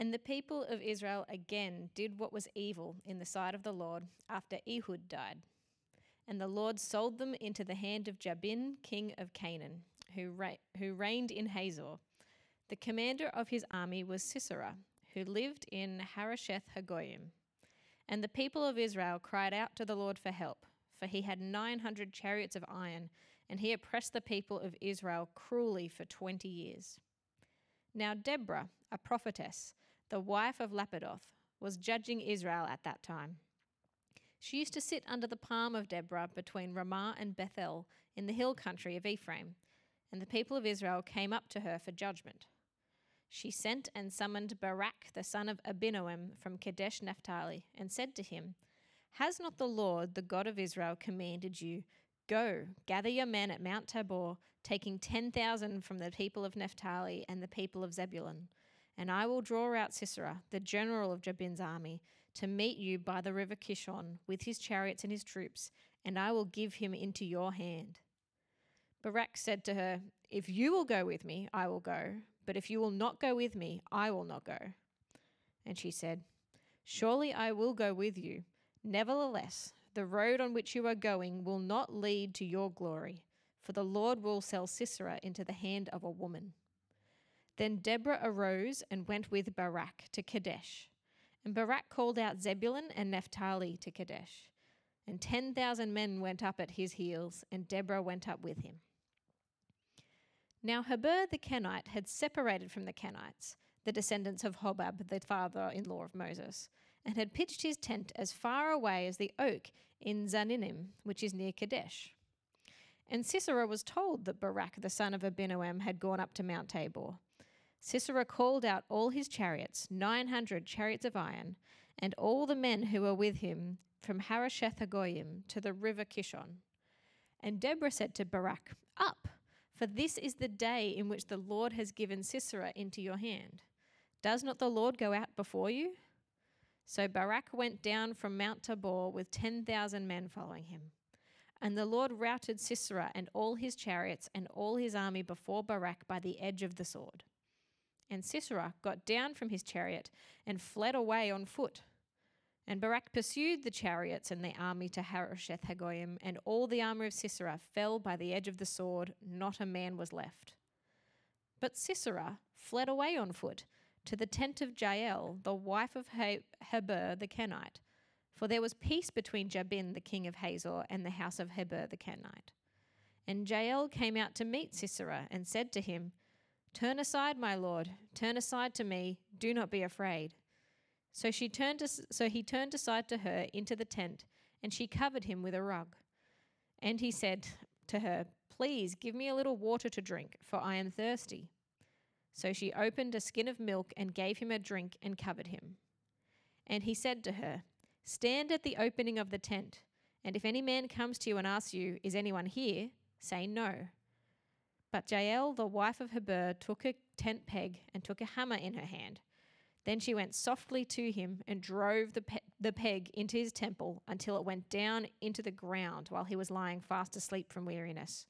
And the people of Israel again did what was evil in the sight of the Lord after Ehud died. And the Lord sold them into the hand of Jabin, king of Canaan, who, re- who reigned in Hazor. The commander of his army was Sisera, who lived in Harosheth Hagoyim. And the people of Israel cried out to the Lord for help, for he had 900 chariots of iron, and he oppressed the people of Israel cruelly for 20 years. Now Deborah, a prophetess, the wife of Lapidoth, was judging Israel at that time. She used to sit under the palm of Deborah between Ramah and Bethel in the hill country of Ephraim, and the people of Israel came up to her for judgment. She sent and summoned Barak the son of Abinoam from Kadesh Naphtali, and said to him, Has not the Lord, the God of Israel, commanded you, Go, gather your men at Mount Tabor, taking ten thousand from the people of Naphtali and the people of Zebulun? And I will draw out Sisera, the general of Jabin's army, to meet you by the river Kishon with his chariots and his troops, and I will give him into your hand. Barak said to her, If you will go with me, I will go, but if you will not go with me, I will not go. And she said, Surely I will go with you. Nevertheless, the road on which you are going will not lead to your glory, for the Lord will sell Sisera into the hand of a woman. Then Deborah arose and went with Barak to Kadesh. And Barak called out Zebulun and Naphtali to Kadesh. And 10,000 men went up at his heels, and Deborah went up with him. Now Heber the Kenite had separated from the Kenites, the descendants of Hobab, the father in law of Moses, and had pitched his tent as far away as the oak in Zaanannim, which is near Kadesh. And Sisera was told that Barak the son of Abinoam had gone up to Mount Tabor. Sisera called out all his chariots, 900 chariots of iron, and all the men who were with him from Harosheth Hagoyim to the river Kishon. And Deborah said to Barak, Up, for this is the day in which the Lord has given Sisera into your hand. Does not the Lord go out before you? So Barak went down from Mount Tabor with 10,000 men following him. And the Lord routed Sisera and all his chariots and all his army before Barak by the edge of the sword. And Sisera got down from his chariot and fled away on foot. And Barak pursued the chariots and the army to Harosheth Hagoyim, and all the armour of Sisera fell by the edge of the sword, not a man was left. But Sisera fled away on foot to the tent of Jael, the wife of Heber the Kenite, for there was peace between Jabin the king of Hazor and the house of Heber the Kenite. And Jael came out to meet Sisera and said to him, Turn aside, my lord, turn aside to me, do not be afraid. So she turned so he turned aside to her into the tent, and she covered him with a rug. And he said to her, Please give me a little water to drink, for I am thirsty. So she opened a skin of milk and gave him a drink and covered him. And he said to her, Stand at the opening of the tent, and if any man comes to you and asks you, Is anyone here? say no. But Jael, the wife of Heber, took a tent peg and took a hammer in her hand. Then she went softly to him and drove the, pe- the peg into his temple until it went down into the ground while he was lying fast asleep from weariness.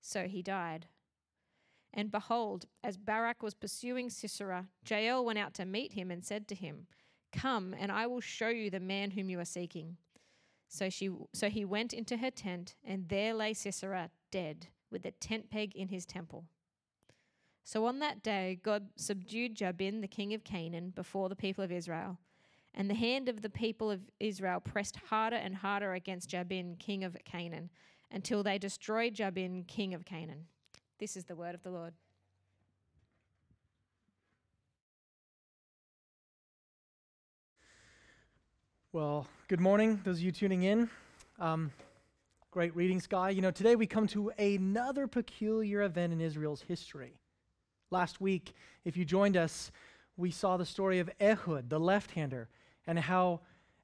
So he died. And behold, as Barak was pursuing Sisera, Jael went out to meet him and said to him, Come, and I will show you the man whom you are seeking. So, she, so he went into her tent, and there lay Sisera dead, with a tent peg in his temple. So on that day, God subdued Jabin, the king of Canaan, before the people of Israel. And the hand of the people of Israel pressed harder and harder against Jabin, king of Canaan, until they destroyed Jabin, king of Canaan. This is the word of the Lord. Well, good morning, those of you tuning in. Um, great reading, Sky. You know, today we come to another peculiar event in Israel's history. Last week, if you joined us, we saw the story of Ehud, the left hander, and how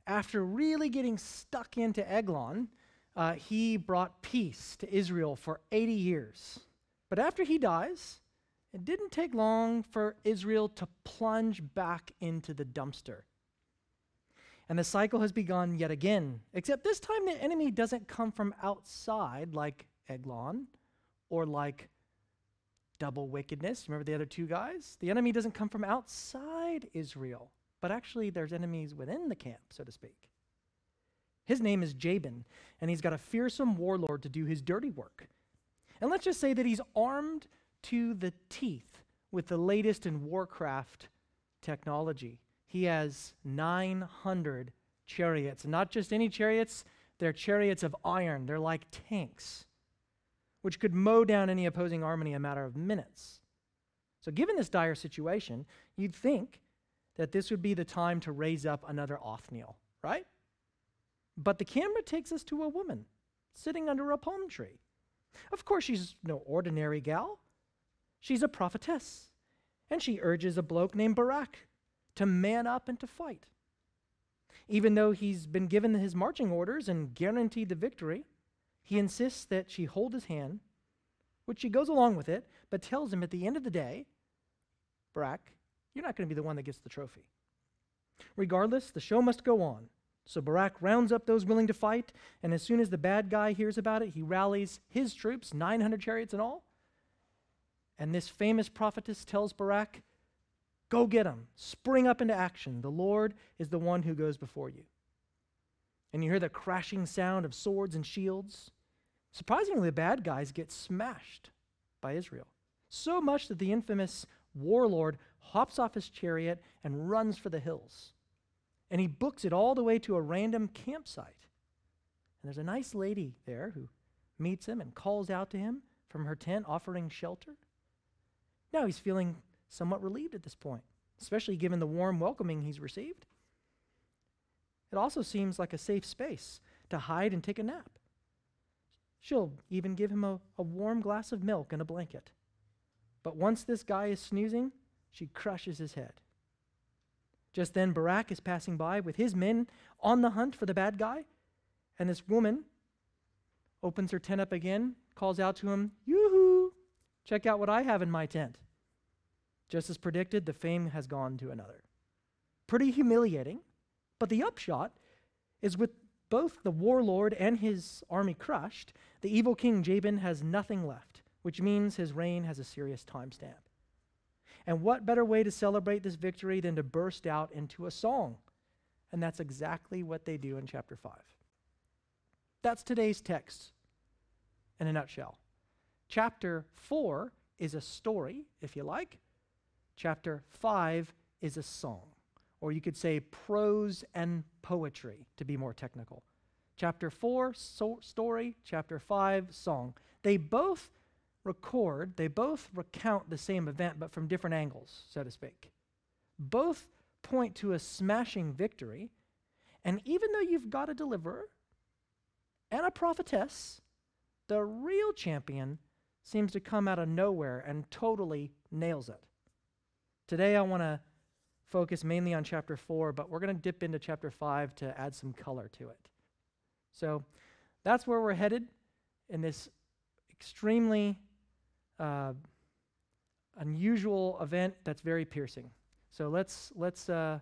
after really getting stuck into Eglon, uh, he brought peace to Israel for 80 years. But after he dies, it didn't take long for Israel to plunge back into the dumpster. And the cycle has begun yet again, except this time the enemy doesn't come from outside like Eglon or like double wickedness. Remember the other two guys? The enemy doesn't come from outside Israel, but actually there's enemies within the camp, so to speak. His name is Jabin, and he's got a fearsome warlord to do his dirty work. And let's just say that he's armed to the teeth with the latest in warcraft technology. He has 900 chariots, not just any chariots, they're chariots of iron. They're like tanks, which could mow down any opposing army in a matter of minutes. So, given this dire situation, you'd think that this would be the time to raise up another Othniel, right? But the camera takes us to a woman sitting under a palm tree. Of course, she's no ordinary gal. She's a prophetess, and she urges a bloke named Barak to man up and to fight. Even though he's been given his marching orders and guaranteed the victory, he insists that she hold his hand, which she goes along with it, but tells him at the end of the day, Barak, you're not going to be the one that gets the trophy. Regardless, the show must go on. So Barak rounds up those willing to fight, and as soon as the bad guy hears about it, he rallies his troops, 900 chariots in all. And this famous prophetess tells Barak, Go get them. Spring up into action. The Lord is the one who goes before you. And you hear the crashing sound of swords and shields. Surprisingly, the bad guys get smashed by Israel. So much that the infamous warlord hops off his chariot and runs for the hills and he books it all the way to a random campsite. And there's a nice lady there who meets him and calls out to him from her tent, offering shelter. Now he's feeling somewhat relieved at this point, especially given the warm welcoming he's received. It also seems like a safe space to hide and take a nap. She'll even give him a, a warm glass of milk and a blanket. But once this guy is snoozing, she crushes his head. Just then, Barak is passing by with his men on the hunt for the bad guy. And this woman opens her tent up again, calls out to him, Yoo-hoo! Check out what I have in my tent. Just as predicted, the fame has gone to another. Pretty humiliating, but the upshot is with both the warlord and his army crushed, the evil king Jabin has nothing left, which means his reign has a serious timestamp. And what better way to celebrate this victory than to burst out into a song? And that's exactly what they do in chapter 5. That's today's text in a nutshell. Chapter 4 is a story, if you like. Chapter 5 is a song, or you could say prose and poetry to be more technical. Chapter 4, so story. Chapter 5, song. They both record, they both recount the same event, but from different angles, so to speak. Both point to a smashing victory. And even though you've got a deliverer and a prophetess, the real champion seems to come out of nowhere and totally nails it. Today, I want to focus mainly on chapter 4, but we're going to dip into chapter 5 to add some color to it. So that's where we're headed in this extremely uh, unusual event that's very piercing. So let's let's uh,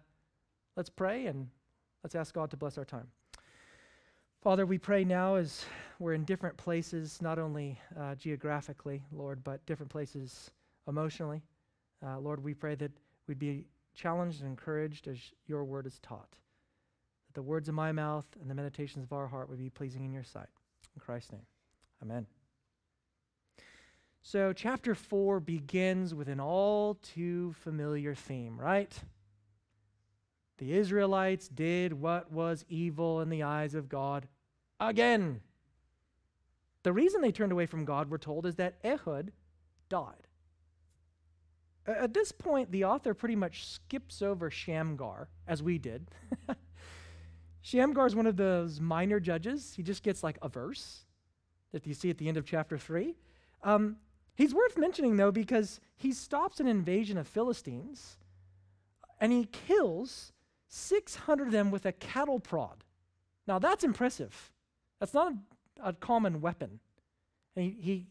let's pray and let's ask God to bless our time. Father, we pray now as we're in different places, not only uh, geographically, Lord, but different places emotionally. Uh, Lord, we pray that we'd be challenged and encouraged as your word is taught. That the words of my mouth and the meditations of our heart would be pleasing in your sight. In Christ's name, amen. So, chapter 4 begins with an all too familiar theme, right? The Israelites did what was evil in the eyes of God again. The reason they turned away from God, we're told, is that Ehud died. At this point, the author pretty much skips over Shamgar, as we did. Shamgar is one of those minor judges. He just gets like a verse that you see at the end of chapter 3. Um, He's worth mentioning, though, because he stops an invasion of Philistines and he kills 600 of them with a cattle prod. Now, that's impressive. That's not a, a common weapon. And he, he,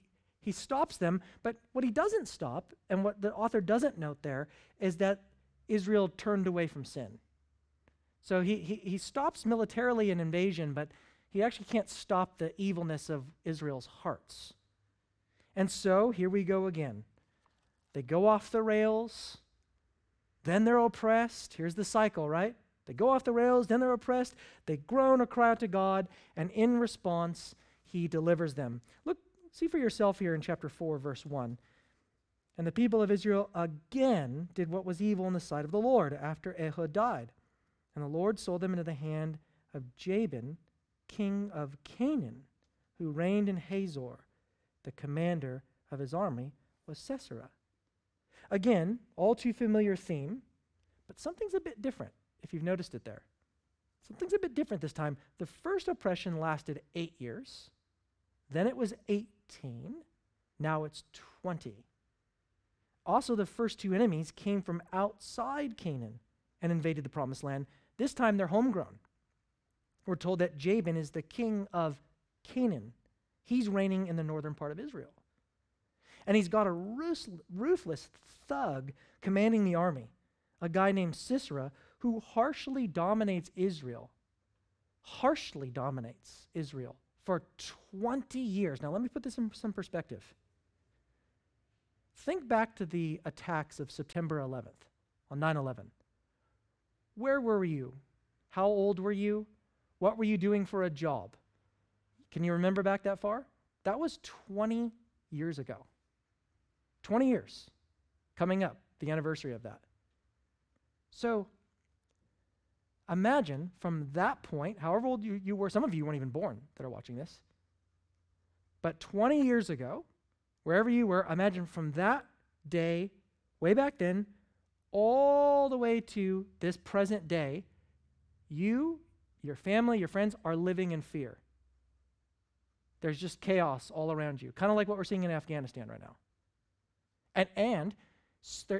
he stops them, but what he doesn't stop, and what the author doesn't note there, is that Israel turned away from sin. So he, he, he stops militarily an invasion, but he actually can't stop the evilness of Israel's hearts. And so here we go again. they go off the rails, then they're oppressed. Here's the cycle, right? They go off the rails, then they're oppressed. They groan or cry out to God, and in response, He delivers them. Look, see for yourself here in chapter 4, verse 1. And the people of Israel again did what was evil in the sight of the Lord after Ehud died. And the Lord sold them into the hand of Jabin, king of Canaan, who reigned in Hazor. The commander of his army was Sisera. Again, all too familiar theme, but something's a bit different if you've noticed it there. Something's a bit different this time. The first oppression lasted eight years, then it was 18, now it's 20. Also, the first two enemies came from outside Canaan and invaded the promised land. This time they're homegrown. We're told that Jabin is the king of Canaan. He's reigning in the northern part of Israel. And he's got a ruthless thug commanding the army, a guy named Sisera, who harshly dominates Israel. Harshly dominates Israel for 20 years. Now, let me put this in some perspective. Think back to the attacks of September 11th on 9 11. Where were you? How old were you? What were you doing for a job? Can you remember back that far? That was 20 years ago. 20 years coming up, the anniversary of that. So imagine from that point, however old you, you were, some of you weren't even born that are watching this, but 20 years ago, wherever you were, imagine from that day, way back then, all the way to this present day, you, your family, your friends are living in fear. There's just chaos all around you, kind of like what we're seeing in Afghanistan right now. And, and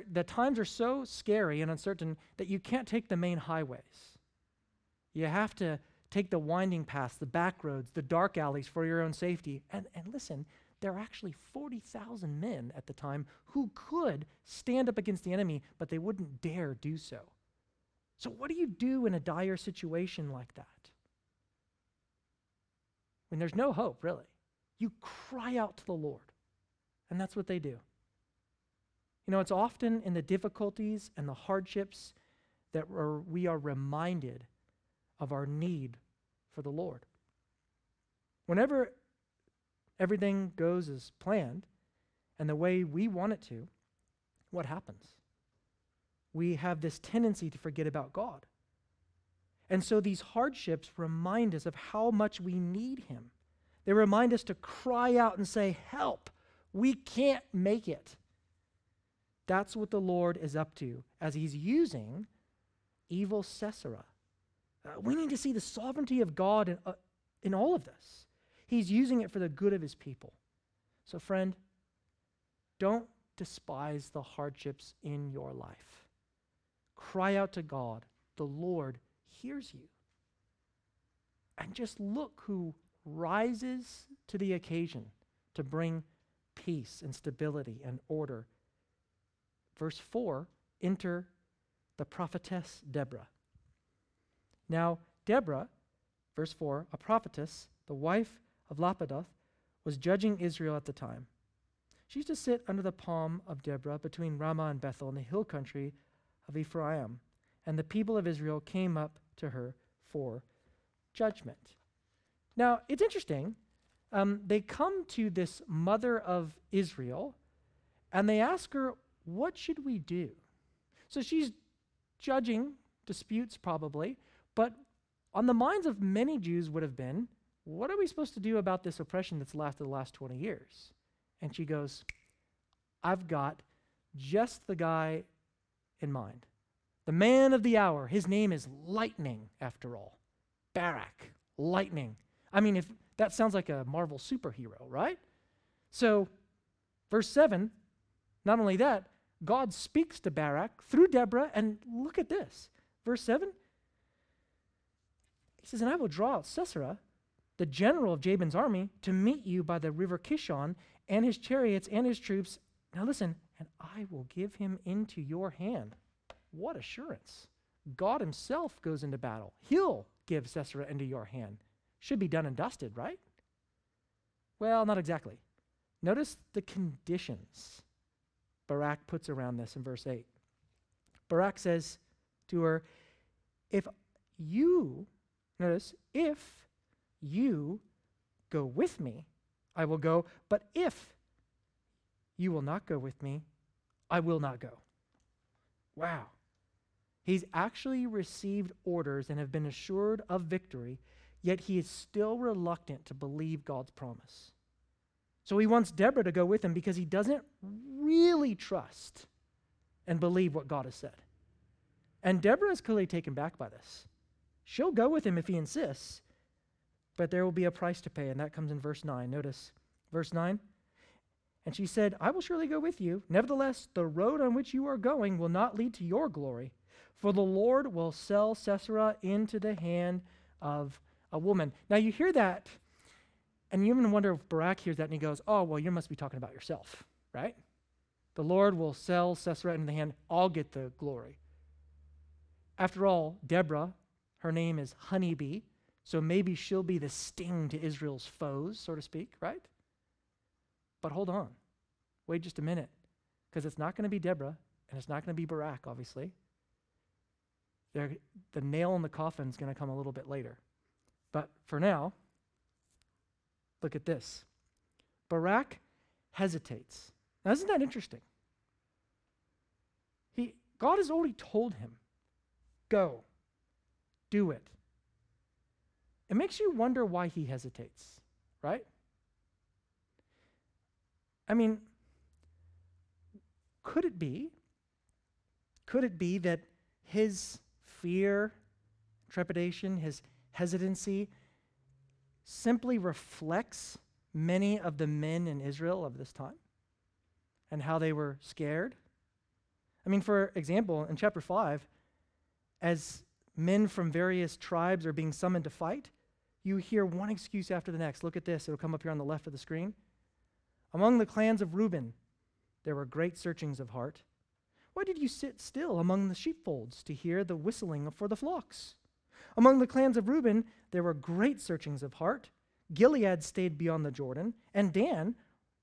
the times are so scary and uncertain that you can't take the main highways. You have to take the winding paths, the back roads, the dark alleys for your own safety. And, and listen, there are actually 40,000 men at the time who could stand up against the enemy, but they wouldn't dare do so. So, what do you do in a dire situation like that? When there's no hope, really, you cry out to the Lord. And that's what they do. You know, it's often in the difficulties and the hardships that we are reminded of our need for the Lord. Whenever everything goes as planned and the way we want it to, what happens? We have this tendency to forget about God. And so these hardships remind us of how much we need Him. They remind us to cry out and say, Help! We can't make it. That's what the Lord is up to as He's using evil Sisera. Uh, we need to see the sovereignty of God in, uh, in all of this. He's using it for the good of his people. So, friend, don't despise the hardships in your life. Cry out to God. The Lord hears you. And just look who rises to the occasion to bring peace and stability and order. Verse 4 enter the prophetess Deborah. Now, Deborah, verse 4, a prophetess, the wife of Lapidoth, was judging Israel at the time. She used to sit under the palm of Deborah between Ramah and Bethel in the hill country of Ephraim, and the people of Israel came up to her for judgment. Now, it's interesting. Um, they come to this mother of Israel and they ask her, What should we do? So she's judging disputes, probably, but on the minds of many Jews would have been, what are we supposed to do about this oppression that's lasted the last 20 years? And she goes, I've got just the guy in mind. The man of the hour. His name is Lightning, after all. Barak, Lightning. I mean, if that sounds like a Marvel superhero, right? So, verse 7, not only that, God speaks to Barak through Deborah, and look at this. Verse 7 He says, And I will draw out Sisera, the general of Jabin's army, to meet you by the river Kishon, and his chariots and his troops. Now listen, and I will give him into your hand. What assurance! God himself goes into battle. He'll give Sisera into your hand. Should be done and dusted, right? Well, not exactly. Notice the conditions. Barak puts around this in verse 8. Barak says to her, If you, notice, if you go with me, I will go, but if you will not go with me, I will not go. Wow. He's actually received orders and have been assured of victory, yet he is still reluctant to believe God's promise. So he wants Deborah to go with him because he doesn't really trust and believe what God has said. And Deborah is clearly taken back by this. She'll go with him if he insists, but there will be a price to pay, and that comes in verse 9. Notice verse 9. And she said, I will surely go with you. Nevertheless, the road on which you are going will not lead to your glory, for the Lord will sell Sisera into the hand of a woman. Now you hear that, and you even wonder if Barak hears that and he goes, Oh, well, you must be talking about yourself, right? The Lord will sell Sisera into the hand, I'll get the glory. After all, Deborah, her name is Honeybee, so maybe she'll be the sting to Israel's foes, so to speak, right? But hold on. Wait just a minute. Because it's not going to be Deborah, and it's not going to be Barak, obviously. They're, the nail in the coffin is going to come a little bit later. But for now, look at this. Barak hesitates. Now, isn't that interesting? He, God has already told him, go, do it. It makes you wonder why he hesitates, right? I mean, could it be? Could it be that his fear, trepidation, his hesitancy simply reflects many of the men in Israel of this time and how they were scared? I mean, for example, in chapter 5, as men from various tribes are being summoned to fight, you hear one excuse after the next. Look at this, it'll come up here on the left of the screen. Among the clans of Reuben, there were great searchings of heart. Why did you sit still among the sheepfolds to hear the whistling for the flocks? Among the clans of Reuben, there were great searchings of heart. Gilead stayed beyond the Jordan, and Dan,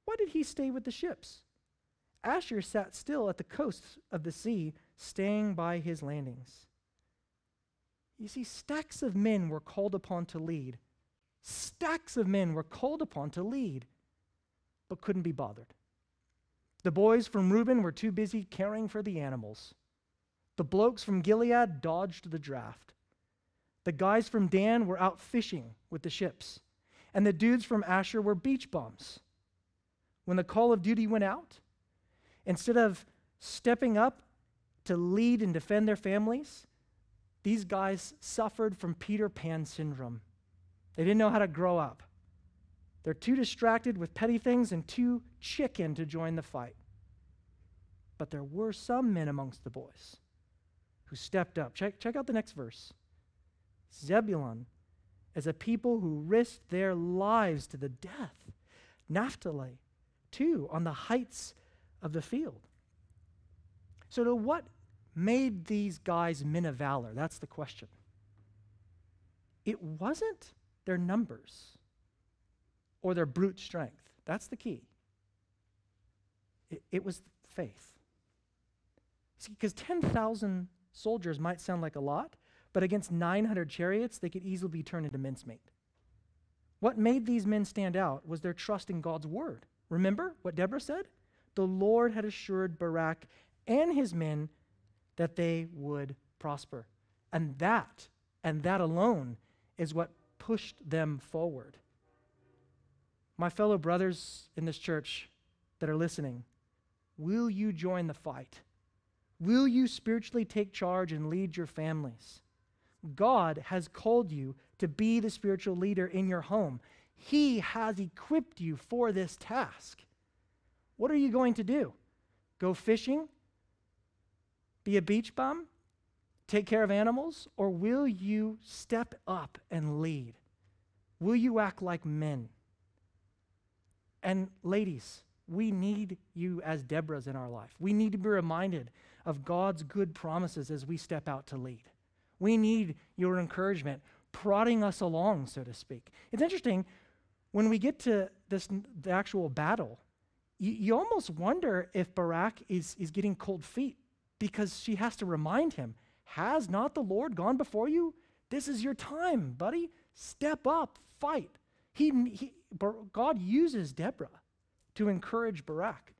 why did he stay with the ships? Asher sat still at the coasts of the sea, staying by his landings. You see, stacks of men were called upon to lead. Stacks of men were called upon to lead, but couldn't be bothered. The boys from Reuben were too busy caring for the animals. The blokes from Gilead dodged the draft. The guys from Dan were out fishing with the ships. And the dudes from Asher were beach bums. When the call of duty went out, instead of stepping up to lead and defend their families, these guys suffered from Peter Pan syndrome. They didn't know how to grow up. They're too distracted with petty things and too chicken to join the fight. But there were some men amongst the boys who stepped up. Check, check out the next verse. Zebulun as a people who risked their lives to the death. Naphtali, too, on the heights of the field. So, to what made these guys men of valor? That's the question. It wasn't their numbers or their brute strength. That's the key. It, it was faith. See, because 10,000 soldiers might sound like a lot, but against 900 chariots, they could easily be turned into mincemeat. What made these men stand out was their trust in God's word. Remember what Deborah said? The Lord had assured Barak and his men that they would prosper. And that, and that alone, is what pushed them forward. My fellow brothers in this church that are listening, will you join the fight? Will you spiritually take charge and lead your families? God has called you to be the spiritual leader in your home. He has equipped you for this task. What are you going to do? Go fishing? Be a beach bum? Take care of animals? Or will you step up and lead? Will you act like men? And ladies, we need you as Deborahs in our life. We need to be reminded of God's good promises as we step out to lead. We need your encouragement, prodding us along, so to speak. It's interesting when we get to this the actual battle. you, you almost wonder if Barak is, is getting cold feet because she has to remind him Has not the Lord gone before you? This is your time, buddy. Step up, fight. He, he, God uses Deborah to encourage Barak.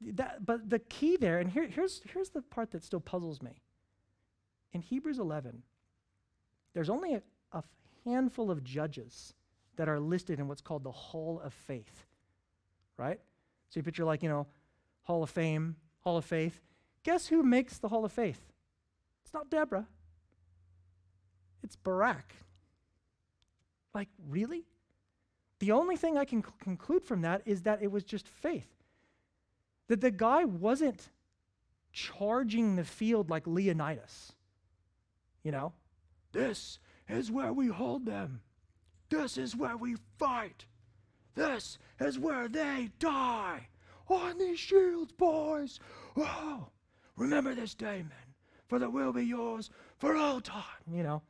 That, but the key there, and here, here's, here's the part that still puzzles me. In Hebrews 11, there's only a, a handful of judges that are listed in what's called the Hall of Faith, right? So you picture, like, you know, Hall of Fame, Hall of Faith. Guess who makes the Hall of Faith? It's not Deborah, it's Barak. Like, really? The only thing I can c- conclude from that is that it was just faith. That the guy wasn't charging the field like Leonidas. You know, this is where we hold them. This is where we fight. This is where they die. On these shields, boys. Oh, remember this day, men, for it will be yours for all time. You know,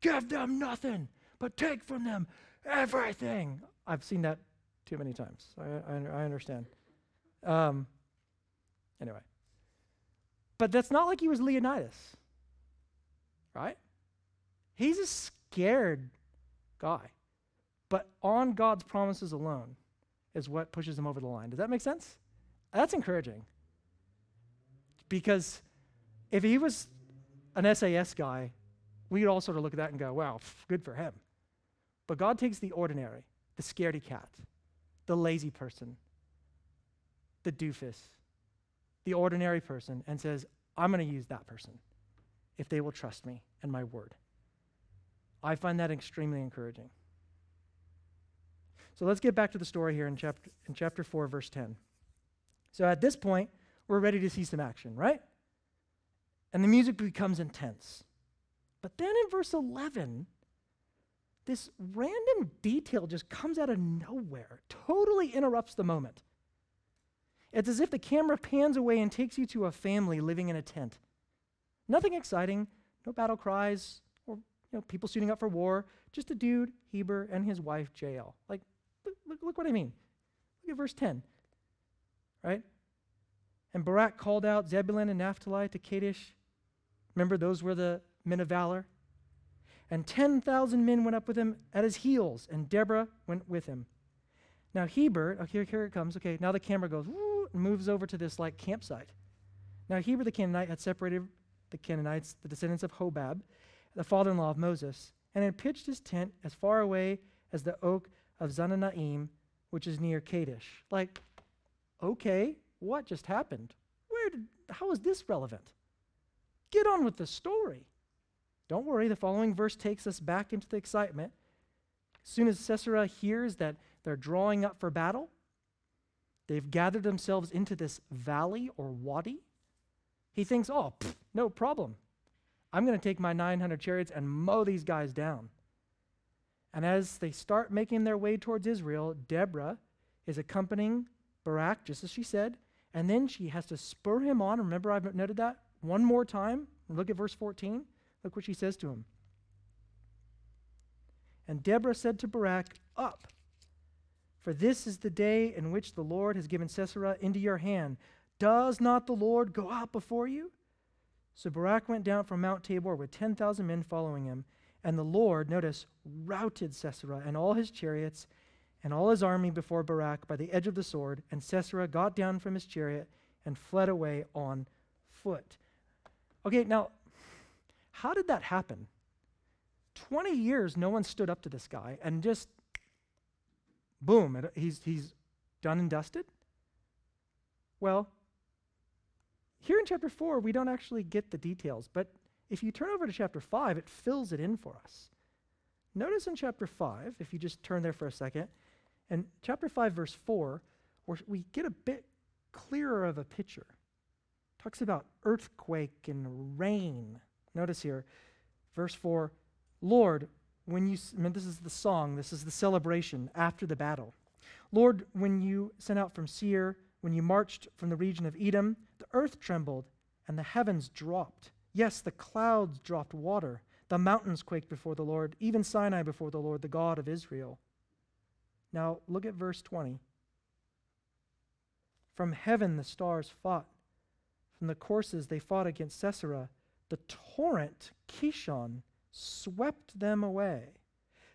give them nothing, but take from them everything. I've seen that too many times. I, I, I understand. Um, anyway. But that's not like he was Leonidas, right? He's a scared guy. But on God's promises alone is what pushes him over the line. Does that make sense? That's encouraging. Because if he was an SAS guy, we'd all sort of look at that and go, wow, good for him. But God takes the ordinary, the scaredy cat, the lazy person, the doofus, the ordinary person, and says, I'm going to use that person if they will trust me and my word. I find that extremely encouraging. So let's get back to the story here in chapter, in chapter 4, verse 10. So at this point, we're ready to see some action, right? And the music becomes intense. But then in verse 11, this random detail just comes out of nowhere, totally interrupts the moment. It's as if the camera pans away and takes you to a family living in a tent. Nothing exciting, no battle cries or you know, people suiting up for war, just a dude, Heber, and his wife, Jael. Like, look, look, look what I mean. Look at verse 10, right? And Barak called out Zebulun and Naphtali to Kadesh. Remember, those were the men of valor. And 10,000 men went up with him at his heels, and Deborah went with him. Now, Heber, okay, oh, here it comes. Okay, now the camera goes, and moves over to this like campsite. Now, Heber the Canaanite had separated the Canaanites, the descendants of Hobab, the father in law of Moses, and had pitched his tent as far away as the oak of Zaanannim, which is near Kadesh. Like, okay, what just happened? Where did, how is this relevant? Get on with the story. Don't worry, the following verse takes us back into the excitement. As soon as Sisera hears that they're drawing up for battle, they've gathered themselves into this valley or wadi. He thinks, oh, pff, no problem. I'm going to take my 900 chariots and mow these guys down. And as they start making their way towards Israel, Deborah is accompanying Barak, just as she said, and then she has to spur him on. Remember, I've noted that one more time. Look at verse 14. Look what she says to him. And Deborah said to Barak, Up, for this is the day in which the Lord has given Sisera into your hand. Does not the Lord go out before you? So Barak went down from Mount Tabor with 10,000 men following him. And the Lord, notice, routed Sisera and all his chariots and all his army before Barak by the edge of the sword. And Sisera got down from his chariot and fled away on foot. Okay, now how did that happen? 20 years, no one stood up to this guy, and just boom, he's, he's done and dusted? Well, here in chapter 4, we don't actually get the details, but if you turn over to chapter 5, it fills it in for us. Notice in chapter 5, if you just turn there for a second, and chapter 5, verse 4, where we get a bit clearer of a picture. Talks about earthquake and rain Notice here, verse 4 Lord, when you, I mean, this is the song, this is the celebration after the battle. Lord, when you sent out from Seir, when you marched from the region of Edom, the earth trembled and the heavens dropped. Yes, the clouds dropped water. The mountains quaked before the Lord, even Sinai before the Lord, the God of Israel. Now, look at verse 20. From heaven the stars fought. From the courses they fought against Sisera. The torrent Kishon swept them away.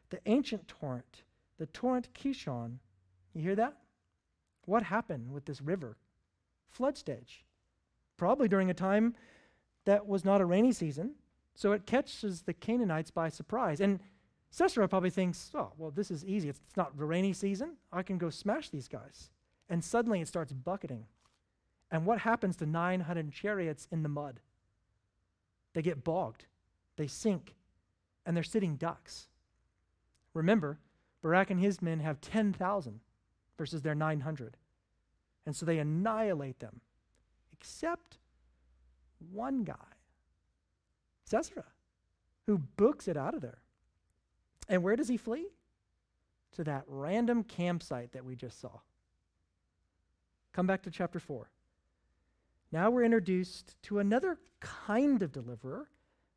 The ancient torrent, the torrent Kishon. You hear that? What happened with this river? Flood stage. Probably during a time that was not a rainy season. So it catches the Canaanites by surprise. And Sisera probably thinks, oh, well, this is easy. It's, it's not the rainy season. I can go smash these guys. And suddenly it starts bucketing. And what happens to 900 chariots in the mud? They get bogged, they sink, and they're sitting ducks. Remember, Barak and his men have 10,000 versus their 900. And so they annihilate them, except one guy, Sisera, who books it out of there. And where does he flee? To that random campsite that we just saw. Come back to chapter 4. Now we're introduced to another kind of deliverer.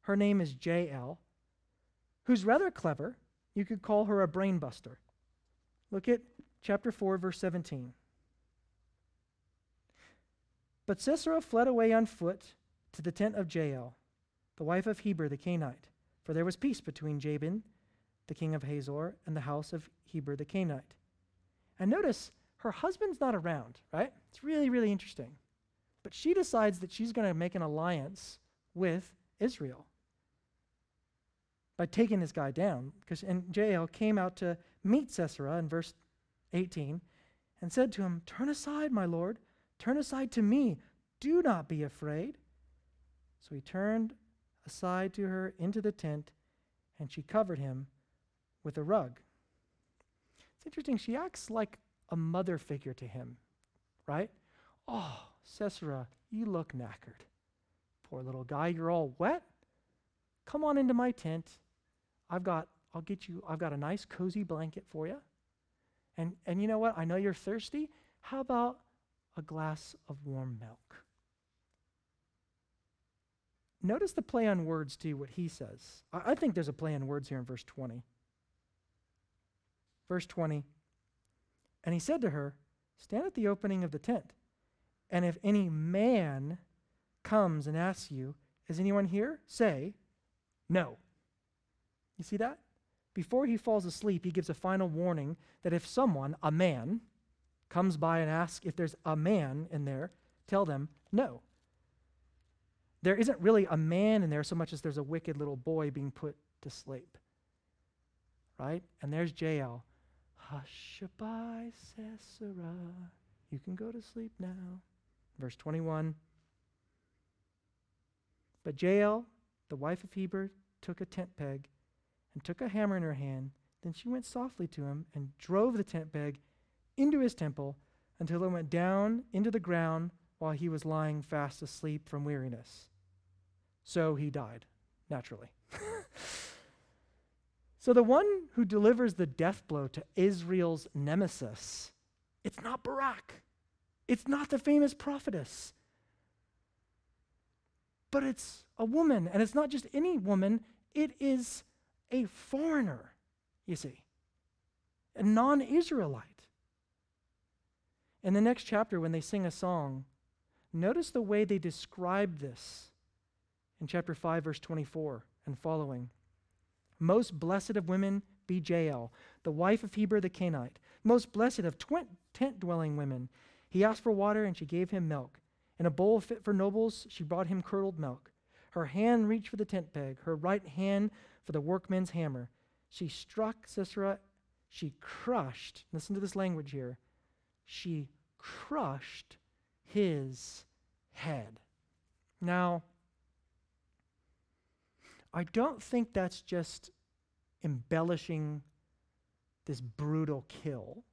Her name is Jael, who's rather clever. You could call her a brainbuster. Look at chapter 4, verse 17. But Sisera fled away on foot to the tent of Jael, the wife of Heber the Kenite, for there was peace between Jabin, the king of Hazor, and the house of Heber the Kenite. And notice her husband's not around, right? It's really, really interesting. But she decides that she's going to make an alliance with Israel by taking this guy down. Because and Jael came out to meet Sisera in verse 18 and said to him, Turn aside, my lord, turn aside to me. Do not be afraid. So he turned aside to her into the tent, and she covered him with a rug. It's interesting, she acts like a mother figure to him, right? Oh, Sisera, you look knackered. Poor little guy, you're all wet. Come on into my tent. I've got, I'll get you, I've got a nice cozy blanket for you. And, and you know what? I know you're thirsty. How about a glass of warm milk? Notice the play on words, too, what he says. I, I think there's a play on words here in verse 20. Verse 20 And he said to her, Stand at the opening of the tent, and if any man comes and asks you, Is anyone here? Say, No. You see that? Before he falls asleep, he gives a final warning that if someone, a man, comes by and asks if there's a man in there, tell them, No. There isn't really a man in there so much as there's a wicked little boy being put to sleep. Right? And there's Jael. Hush-a-bye, Sisera. You can go to sleep now. Verse 21. But Jael, the wife of Heber, took a tent peg and took a hammer in her hand. Then she went softly to him and drove the tent peg into his temple until it went down into the ground while he was lying fast asleep from weariness. So he died, naturally. so the one who delivers the death blow to Israel's nemesis, it's not Barak. It's not the famous prophetess. But it's a woman, and it's not just any woman, it is a foreigner, you see, a non Israelite. In the next chapter, when they sing a song, notice the way they describe this in chapter 5, verse 24 and following. Most blessed of women be Jael, the wife of Heber the Kenite. Most blessed of tent dwelling women. He asked for water, and she gave him milk. In a bowl fit for nobles, she brought him curdled milk. Her hand reached for the tent peg, her right hand for the workman's hammer. She struck Sisera. She crushed, listen to this language here. She crushed his head. Now, I don't think that's just embellishing this brutal kill.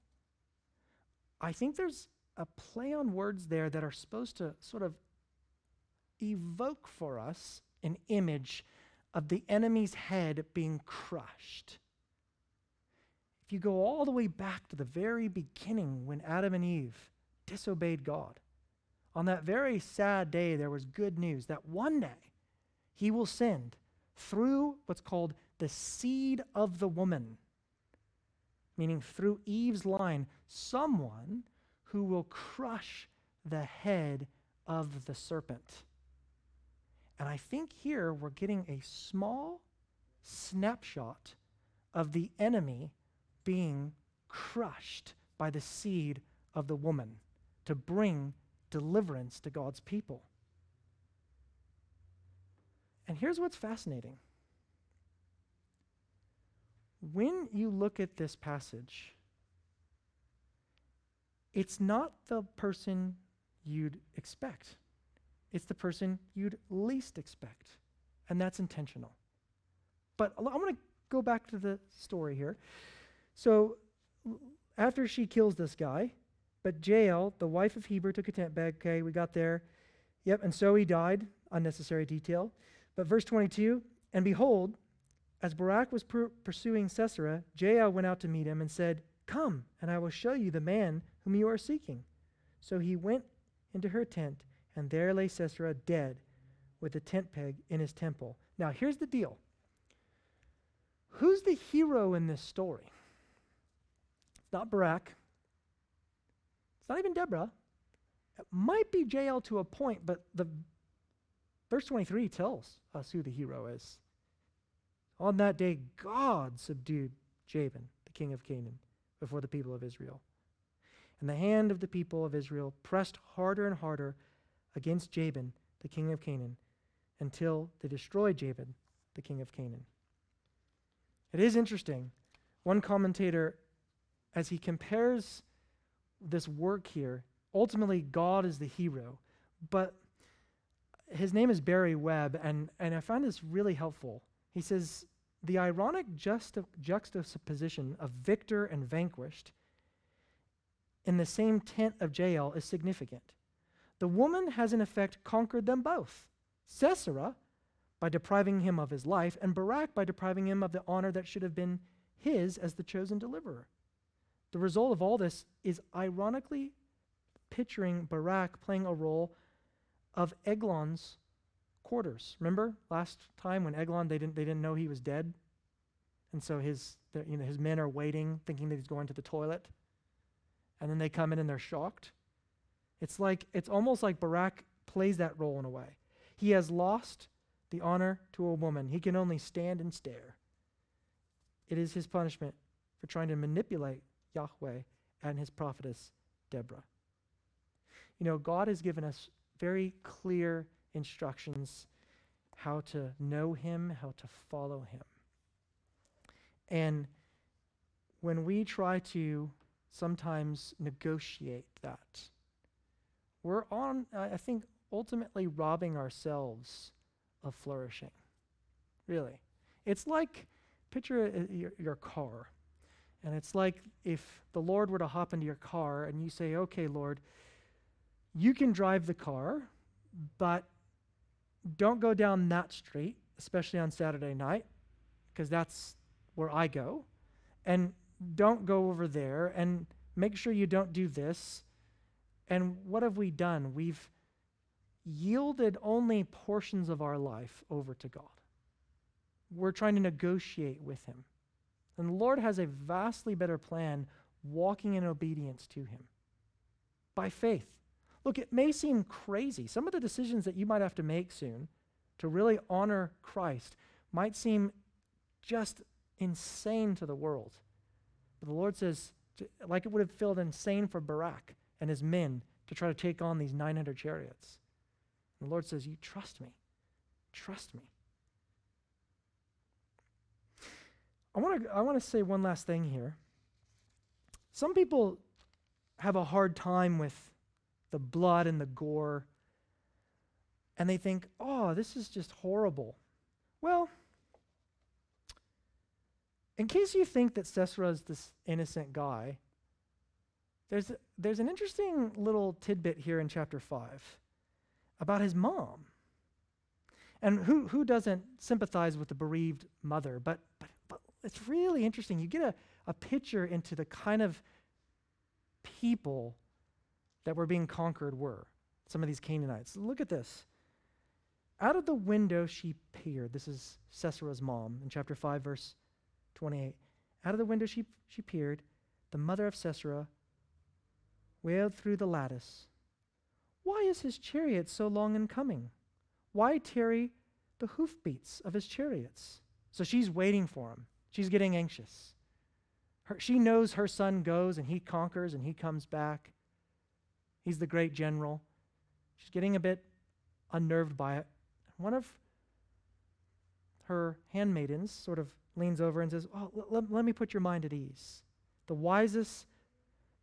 I think there's a play on words there that are supposed to sort of evoke for us an image of the enemy's head being crushed. If you go all the way back to the very beginning when Adam and Eve disobeyed God, on that very sad day, there was good news that one day he will send through what's called the seed of the woman, meaning through Eve's line, someone who will crush the head of the serpent. And I think here we're getting a small snapshot of the enemy being crushed by the seed of the woman to bring deliverance to God's people. And here's what's fascinating. When you look at this passage, it's not the person you'd expect. It's the person you'd least expect. And that's intentional. But I'm going to go back to the story here. So, after she kills this guy, but Jael, the wife of Heber, took a tent peg. Okay, we got there. Yep, and so he died. Unnecessary detail. But verse 22 And behold, as Barak was per- pursuing Sisera, Jael went out to meet him and said, Come, and I will show you the man whom you are seeking. So he went into her tent, and there lay Sisera dead with a tent peg in his temple. Now, here's the deal who's the hero in this story? It's not Barak, it's not even Deborah. It might be Jael to a point, but the verse 23 tells us who the hero is. On that day, God subdued Jabin, the king of Canaan, before the people of Israel. And the hand of the people of Israel pressed harder and harder against Jabin, the king of Canaan, until they destroyed Jabin, the king of Canaan. It is interesting. One commentator, as he compares this work here, ultimately God is the hero, but his name is Barry Webb, and, and I find this really helpful. He says, The ironic juxta- juxtaposition of victor and vanquished in the same tent of Jael is significant. The woman has, in effect, conquered them both. Sisera, by depriving him of his life, and Barak by depriving him of the honor that should have been his as the chosen deliverer. The result of all this is ironically picturing Barak playing a role of Eglon's quarters. Remember last time when Eglon they didn't they didn't know he was dead, and so his you know his men are waiting, thinking that he's going to the toilet, and then they come in and they're shocked. It's like it's almost like Barak plays that role in a way. He has lost the honor to a woman. He can only stand and stare. It is his punishment for trying to manipulate Yahweh and his prophetess Deborah. You know, God has given us very clear instructions how to know him, how to follow him. And when we try to sometimes negotiate that, we're on, I think, ultimately robbing ourselves of flourishing. Really. It's like, picture uh, your, your car. And it's like if the Lord were to hop into your car and you say, okay, Lord, you can drive the car, but don't go down that street, especially on Saturday night, because that's where I go. And don't go over there and make sure you don't do this. And what have we done? We've yielded only portions of our life over to God. We're trying to negotiate with Him. And the Lord has a vastly better plan walking in obedience to Him by faith. Look, it may seem crazy. Some of the decisions that you might have to make soon to really honor Christ might seem just insane to the world. But the Lord says, like it would have felt insane for Barak and his men to try to take on these 900 chariots. And the Lord says, You trust me. Trust me. I want to I want to say one last thing here. Some people have a hard time with the blood and the gore and they think, "Oh, this is just horrible." Well, in case you think that Sisera is this innocent guy, there's there's an interesting little tidbit here in chapter 5 about his mom. And who who doesn't sympathize with the bereaved mother, But, but but it's really interesting. You get a, a picture into the kind of people that were being conquered were. Some of these Canaanites. Look at this. Out of the window she peered. This is Sisera's mom in chapter 5, verse 28. Out of the window she, she peered. The mother of Sisera wailed through the lattice. Why is his chariot so long in coming? Why tarry the hoofbeats of his chariots? So she's waiting for him. She's getting anxious. Her, she knows her son goes and he conquers and he comes back. He's the great general. She's getting a bit unnerved by it. One of her handmaidens sort of leans over and says, Oh, l- l- let me put your mind at ease. The wisest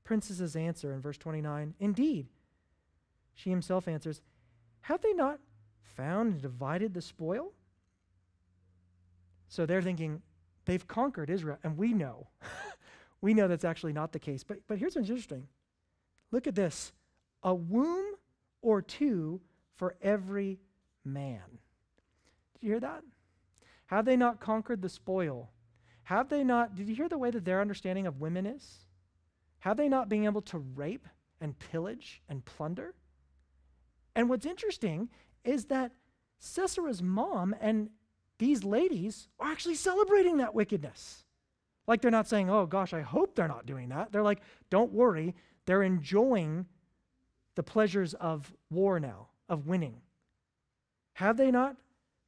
princess's answer in verse 29 Indeed, she himself answers, Have they not found and divided the spoil? So they're thinking, they've conquered Israel, and we know. we know that's actually not the case. But, but here's what's interesting look at this a womb or two for every man. Did you hear that? Have they not conquered the spoil? Have they not, did you hear the way that their understanding of women is? Have they not been able to rape and pillage and plunder? And what's interesting is that Sisera's mom and these ladies are actually celebrating that wickedness. Like they're not saying, oh gosh, I hope they're not doing that. They're like, don't worry. They're enjoying the pleasures of war now, of winning. Have they not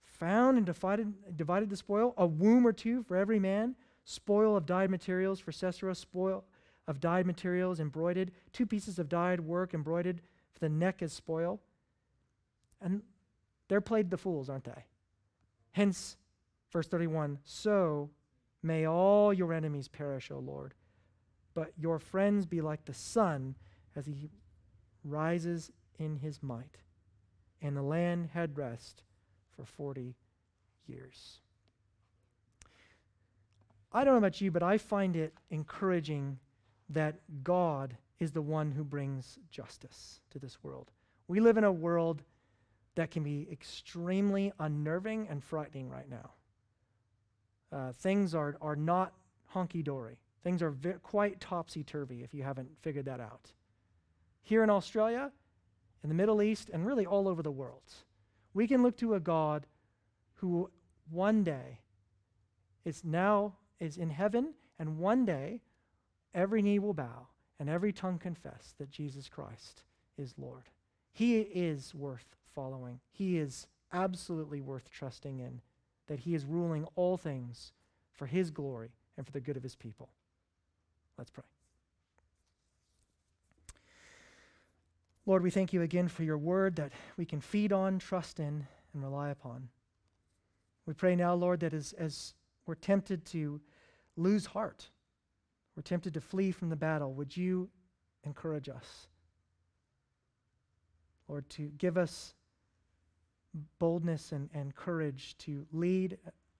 found and divided, divided the spoil? A womb or two for every man, spoil of dyed materials for Sisera, spoil of dyed materials embroidered, two pieces of dyed work embroidered for the neck as spoil. And they're played the fools, aren't they? Hence, verse 31 So may all your enemies perish, O Lord, but your friends be like the sun as he rises in his might. And the land had rest for 40 years. I don't know about you, but I find it encouraging that God is the one who brings justice to this world. We live in a world that can be extremely unnerving and frightening right now. Uh, things are, are not honky dory. Things are quite topsy turvy if you haven't figured that out. Here in Australia, in the Middle East, and really all over the world, we can look to a God who one day is now is in heaven, and one day every knee will bow and every tongue confess that Jesus Christ is Lord. He is worth following. He is absolutely worth trusting in, that He is ruling all things for His glory and for the good of His people. Let's pray. Lord, we thank you again for your word that we can feed on, trust in, and rely upon. We pray now, Lord, that as, as we're tempted to lose heart, we're tempted to flee from the battle, would you encourage us? Lord, to give us boldness and, and courage to lead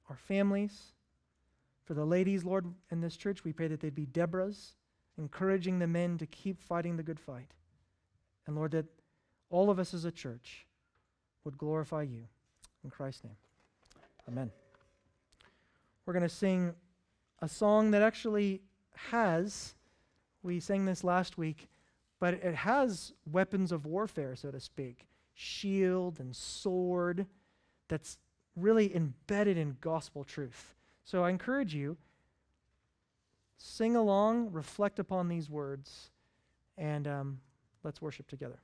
our families. For the ladies, Lord, in this church, we pray that they'd be Deborahs, encouraging the men to keep fighting the good fight. And Lord, that all of us as a church would glorify you. In Christ's name, amen. We're going to sing a song that actually has, we sang this last week, but it has weapons of warfare, so to speak shield and sword that's really embedded in gospel truth. So I encourage you, sing along, reflect upon these words, and um, let's worship together.